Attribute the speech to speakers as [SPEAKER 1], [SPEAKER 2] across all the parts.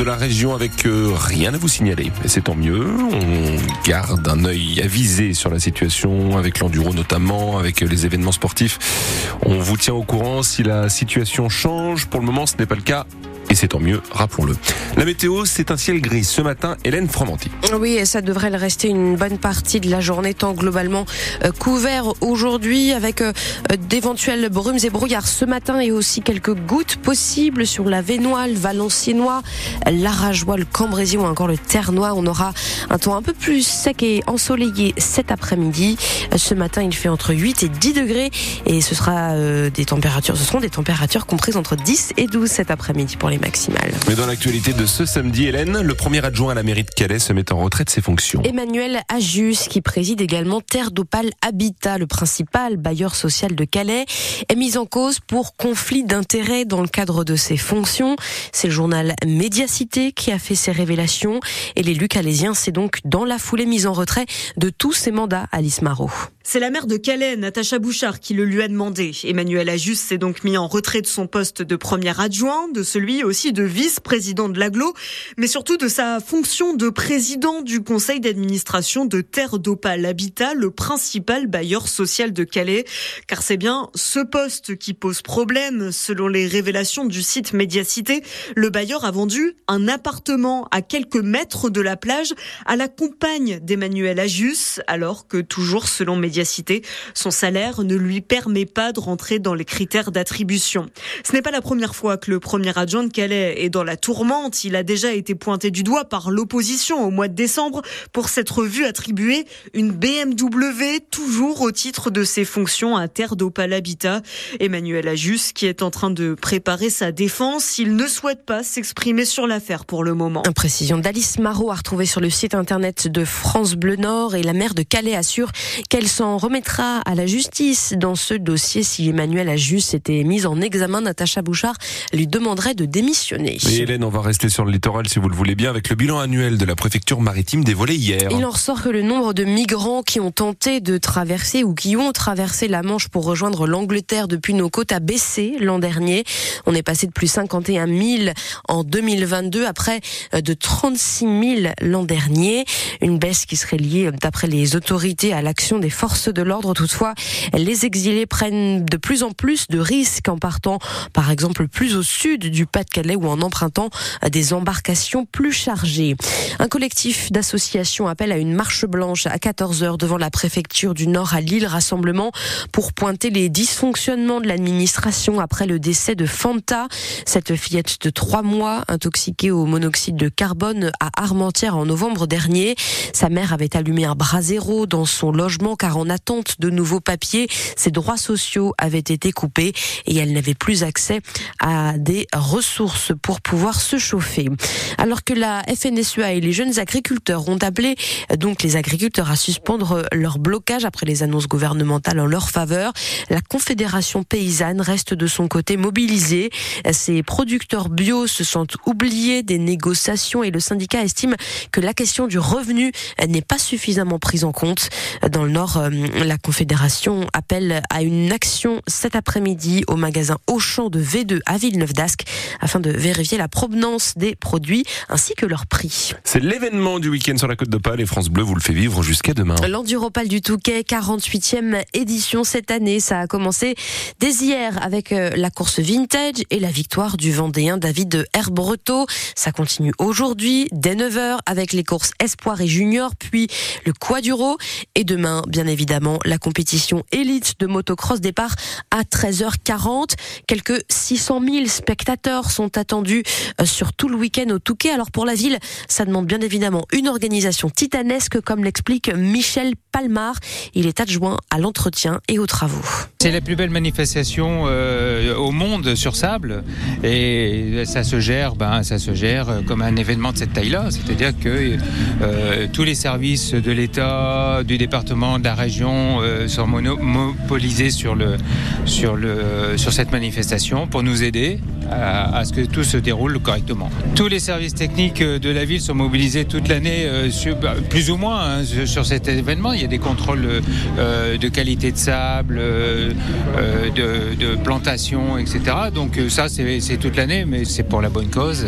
[SPEAKER 1] de la région avec euh, rien à vous signaler. Et c'est tant mieux. On garde un œil avisé sur la situation avec l'enduro notamment, avec les événements sportifs. On vous tient au courant si la situation change. Pour le moment, ce n'est pas le cas et c'est tant mieux, rappelons-le. La météo, c'est un ciel gris ce matin, Hélène Fromanti.
[SPEAKER 2] Oui, et ça devrait rester une bonne partie de la journée, tant globalement euh, couvert aujourd'hui, avec euh, d'éventuels brumes et brouillards ce matin et aussi quelques gouttes possibles sur la Vénois, le Valenciennois, l'Arageois, le Cambrésis ou encore le Ternois. On aura un temps un peu plus sec et ensoleillé cet après-midi. Ce matin, il fait entre 8 et 10 degrés et euh, ce seront des températures comprises entre 10 et 12 cet après-midi pour les maximale.
[SPEAKER 1] Mais dans l'actualité de ce samedi, Hélène, le premier adjoint à la mairie de Calais se met en retraite de ses fonctions.
[SPEAKER 2] Emmanuel Ajus, qui préside également Terre d'Opale Habitat, le principal bailleur social de Calais, est mis en cause pour conflit d'intérêts dans le cadre de ses fonctions. C'est le journal Médiacité qui a fait ces révélations et l'élu calaisien s'est donc dans la foulée mis en retrait de tous ses mandats, Alice Marot.
[SPEAKER 3] C'est la maire de Calais, Natacha Bouchard, qui le lui a demandé. Emmanuel Ajus s'est donc mis en retrait de son poste de premier adjoint, de celui aussi de vice-président de l'aglo, mais surtout de sa fonction de président du conseil d'administration de Terre d'Opale Habitat, le principal bailleur social de Calais. Car c'est bien ce poste qui pose problème. Selon les révélations du site Médiacité, le bailleur a vendu un appartement à quelques mètres de la plage à la compagne d'Emmanuel Ajus, alors que toujours selon Médiacité, son salaire ne lui permet pas de rentrer dans les critères d'attribution. Ce n'est pas la première fois que le premier adjoint de Calais est dans la tourmente. Il a déjà été pointé du doigt par l'opposition au mois de décembre pour s'être vu attribuer une BMW toujours au titre de ses fonctions à Terre d'Opal Habitat. Emmanuel Ajus qui est en train de préparer sa défense. Il ne souhaite pas s'exprimer sur l'affaire pour le moment.
[SPEAKER 2] Une précision d'Alice Marot à retrouver sur le site internet de France Bleu Nord et la maire de Calais assure qu'elle s'en remettra à la justice dans ce dossier si Emmanuel Ajus était mis en examen. Natacha Bouchard lui demanderait de démissionner.
[SPEAKER 1] Et Hélène, on va rester sur le littoral si vous le voulez bien avec le bilan annuel de la préfecture maritime dévoilé hier.
[SPEAKER 2] Il en ressort que le nombre de migrants qui ont tenté de traverser ou qui ont traversé la Manche pour rejoindre l'Angleterre depuis nos côtes a baissé l'an dernier. On est passé de plus 51 000 en 2022 après euh, de 36 000 l'an dernier. Une baisse qui serait liée, d'après les autorités, à l'action des forces de l'ordre. Toutefois, les exilés prennent de plus en plus de risques en partant, par exemple, plus au sud du Pas-de-Calais ou en empruntant des embarcations plus chargées. Un collectif d'associations appelle à une marche blanche à 14h devant la préfecture du Nord à Lille, rassemblement pour pointer les dysfonctionnements de l'administration après le décès de Fanta, cette fillette de trois mois intoxiquée au monoxyde de carbone à Armentières en novembre dernier. Sa mère avait allumé un brasero dans son logement car en attente de nouveaux papiers. Ses droits sociaux avaient été coupés et elle n'avait plus accès à des ressources pour pouvoir se chauffer. Alors que la FNSEA et les jeunes agriculteurs ont appelé donc les agriculteurs à suspendre leur blocage après les annonces gouvernementales en leur faveur, la Confédération paysanne reste de son côté mobilisée. Ces producteurs bio se sentent oubliés des négociations et le syndicat estime que la question du revenu n'est pas suffisamment prise en compte. Dans le Nord, euh, la Confédération appelle à une action cet après-midi au magasin Auchan de V2 à Villeneuve d'Ascq afin de vérifier la provenance des produits ainsi que leur prix.
[SPEAKER 1] C'est l'événement du week-end sur la Côte d'Opale et France Bleu vous le fait vivre jusqu'à demain.
[SPEAKER 2] L'Enduropale du Touquet, 48e édition cette année. Ça a commencé dès hier avec euh, la course vintage et la victoire du Vendéen David Herbreto. Ça continue aujourd'hui dès 9h avec les courses Espoir et Junior, puis le Quaduro et demain, bien évidemment, la compétition élite de motocross départ à 13h40. Quelques 600 000 spectateurs sont attendus euh, sur tout le week-end au Touquet. Alors pour la ville, ça demande bien évidemment une organisation titanesque, comme l'explique Michel Palmar. Il est adjoint à l'entretien et aux travaux.
[SPEAKER 4] C'est la plus belle manifestation euh, au monde sur sable et ça se gère, ben, ça se gère comme un événement de cette taille-là. C'est-à-dire que euh, tous les services de l'État, du département, de la région euh, sont monopolisés sur, le, sur, le, sur cette manifestation pour nous aider à, ce que tout se déroule correctement. Tous les services techniques de la ville sont mobilisés toute l'année, bah, plus ou moins, hein, sur cet événement. Il y a des contrôles de qualité de sable, de, de plantation, etc. Donc ça, c'est toute l'année, mais c'est pour la bonne cause.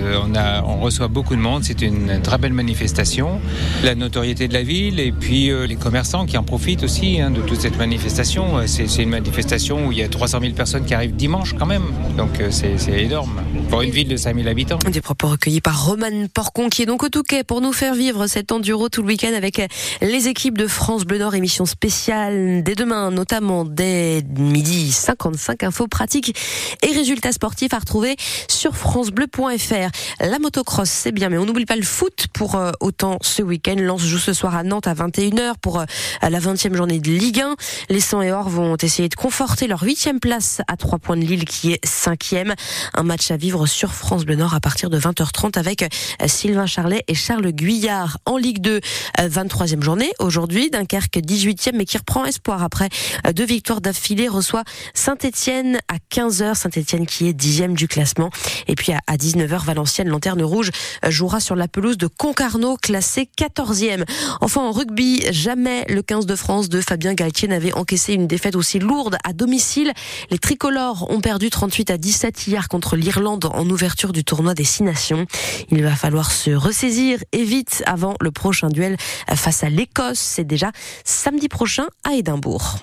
[SPEAKER 4] On reçoit beaucoup de monde. C'est une très belle manifestation. La notoriété de la ville et puis les commerçants qui en profitent aussi hein, de toute cette manifestation. C'est une manifestation où il y a 300 000 personnes qui arrivent dimanche quand même. Donc c'est énorme pour une ville de 5000 habitants.
[SPEAKER 2] Des propos recueillis par Roman Porcon qui est donc au Touquet pour nous faire vivre cet enduro tout le week-end avec les équipes de France Bleu Nord, émission spéciale dès demain, notamment dès midi 55, infos pratiques et résultats sportifs à retrouver sur francebleu.fr. La motocross, c'est bien, mais on n'oublie pas le foot pour euh, autant ce week-end. Lance joue ce soir à Nantes à 21h pour euh, la 20e journée de Ligue 1. Les 100 et Or vont essayer de conforter leur 8e place à 3 points de Lille qui est 5e. Un match à vivre sur France Bleu Nord à partir de 20h30 avec euh, Sylvain Charlet et Charles Guyard en Ligue 2. 23e journée aujourd'hui. Dunkerque 18e mais qui reprend espoir après deux victoires d'affilée reçoit Saint-Etienne à 15h. Saint-Etienne qui est 10e du classement. Et puis à 19h, Valenciennes, Lanterne Rouge, jouera sur la pelouse de Concarneau, classé 14e. Enfin, en rugby, jamais le 15 de France de Fabien Galtier n'avait encaissé une défaite aussi lourde à domicile. Les tricolores ont perdu 38 à 17 hier contre l'Irlande en ouverture du tournoi des Six Nations. Il va falloir se ressaisir et vite avant le prochain duel face à l'Écosse. C'est déjà samedi prochain à Édimbourg.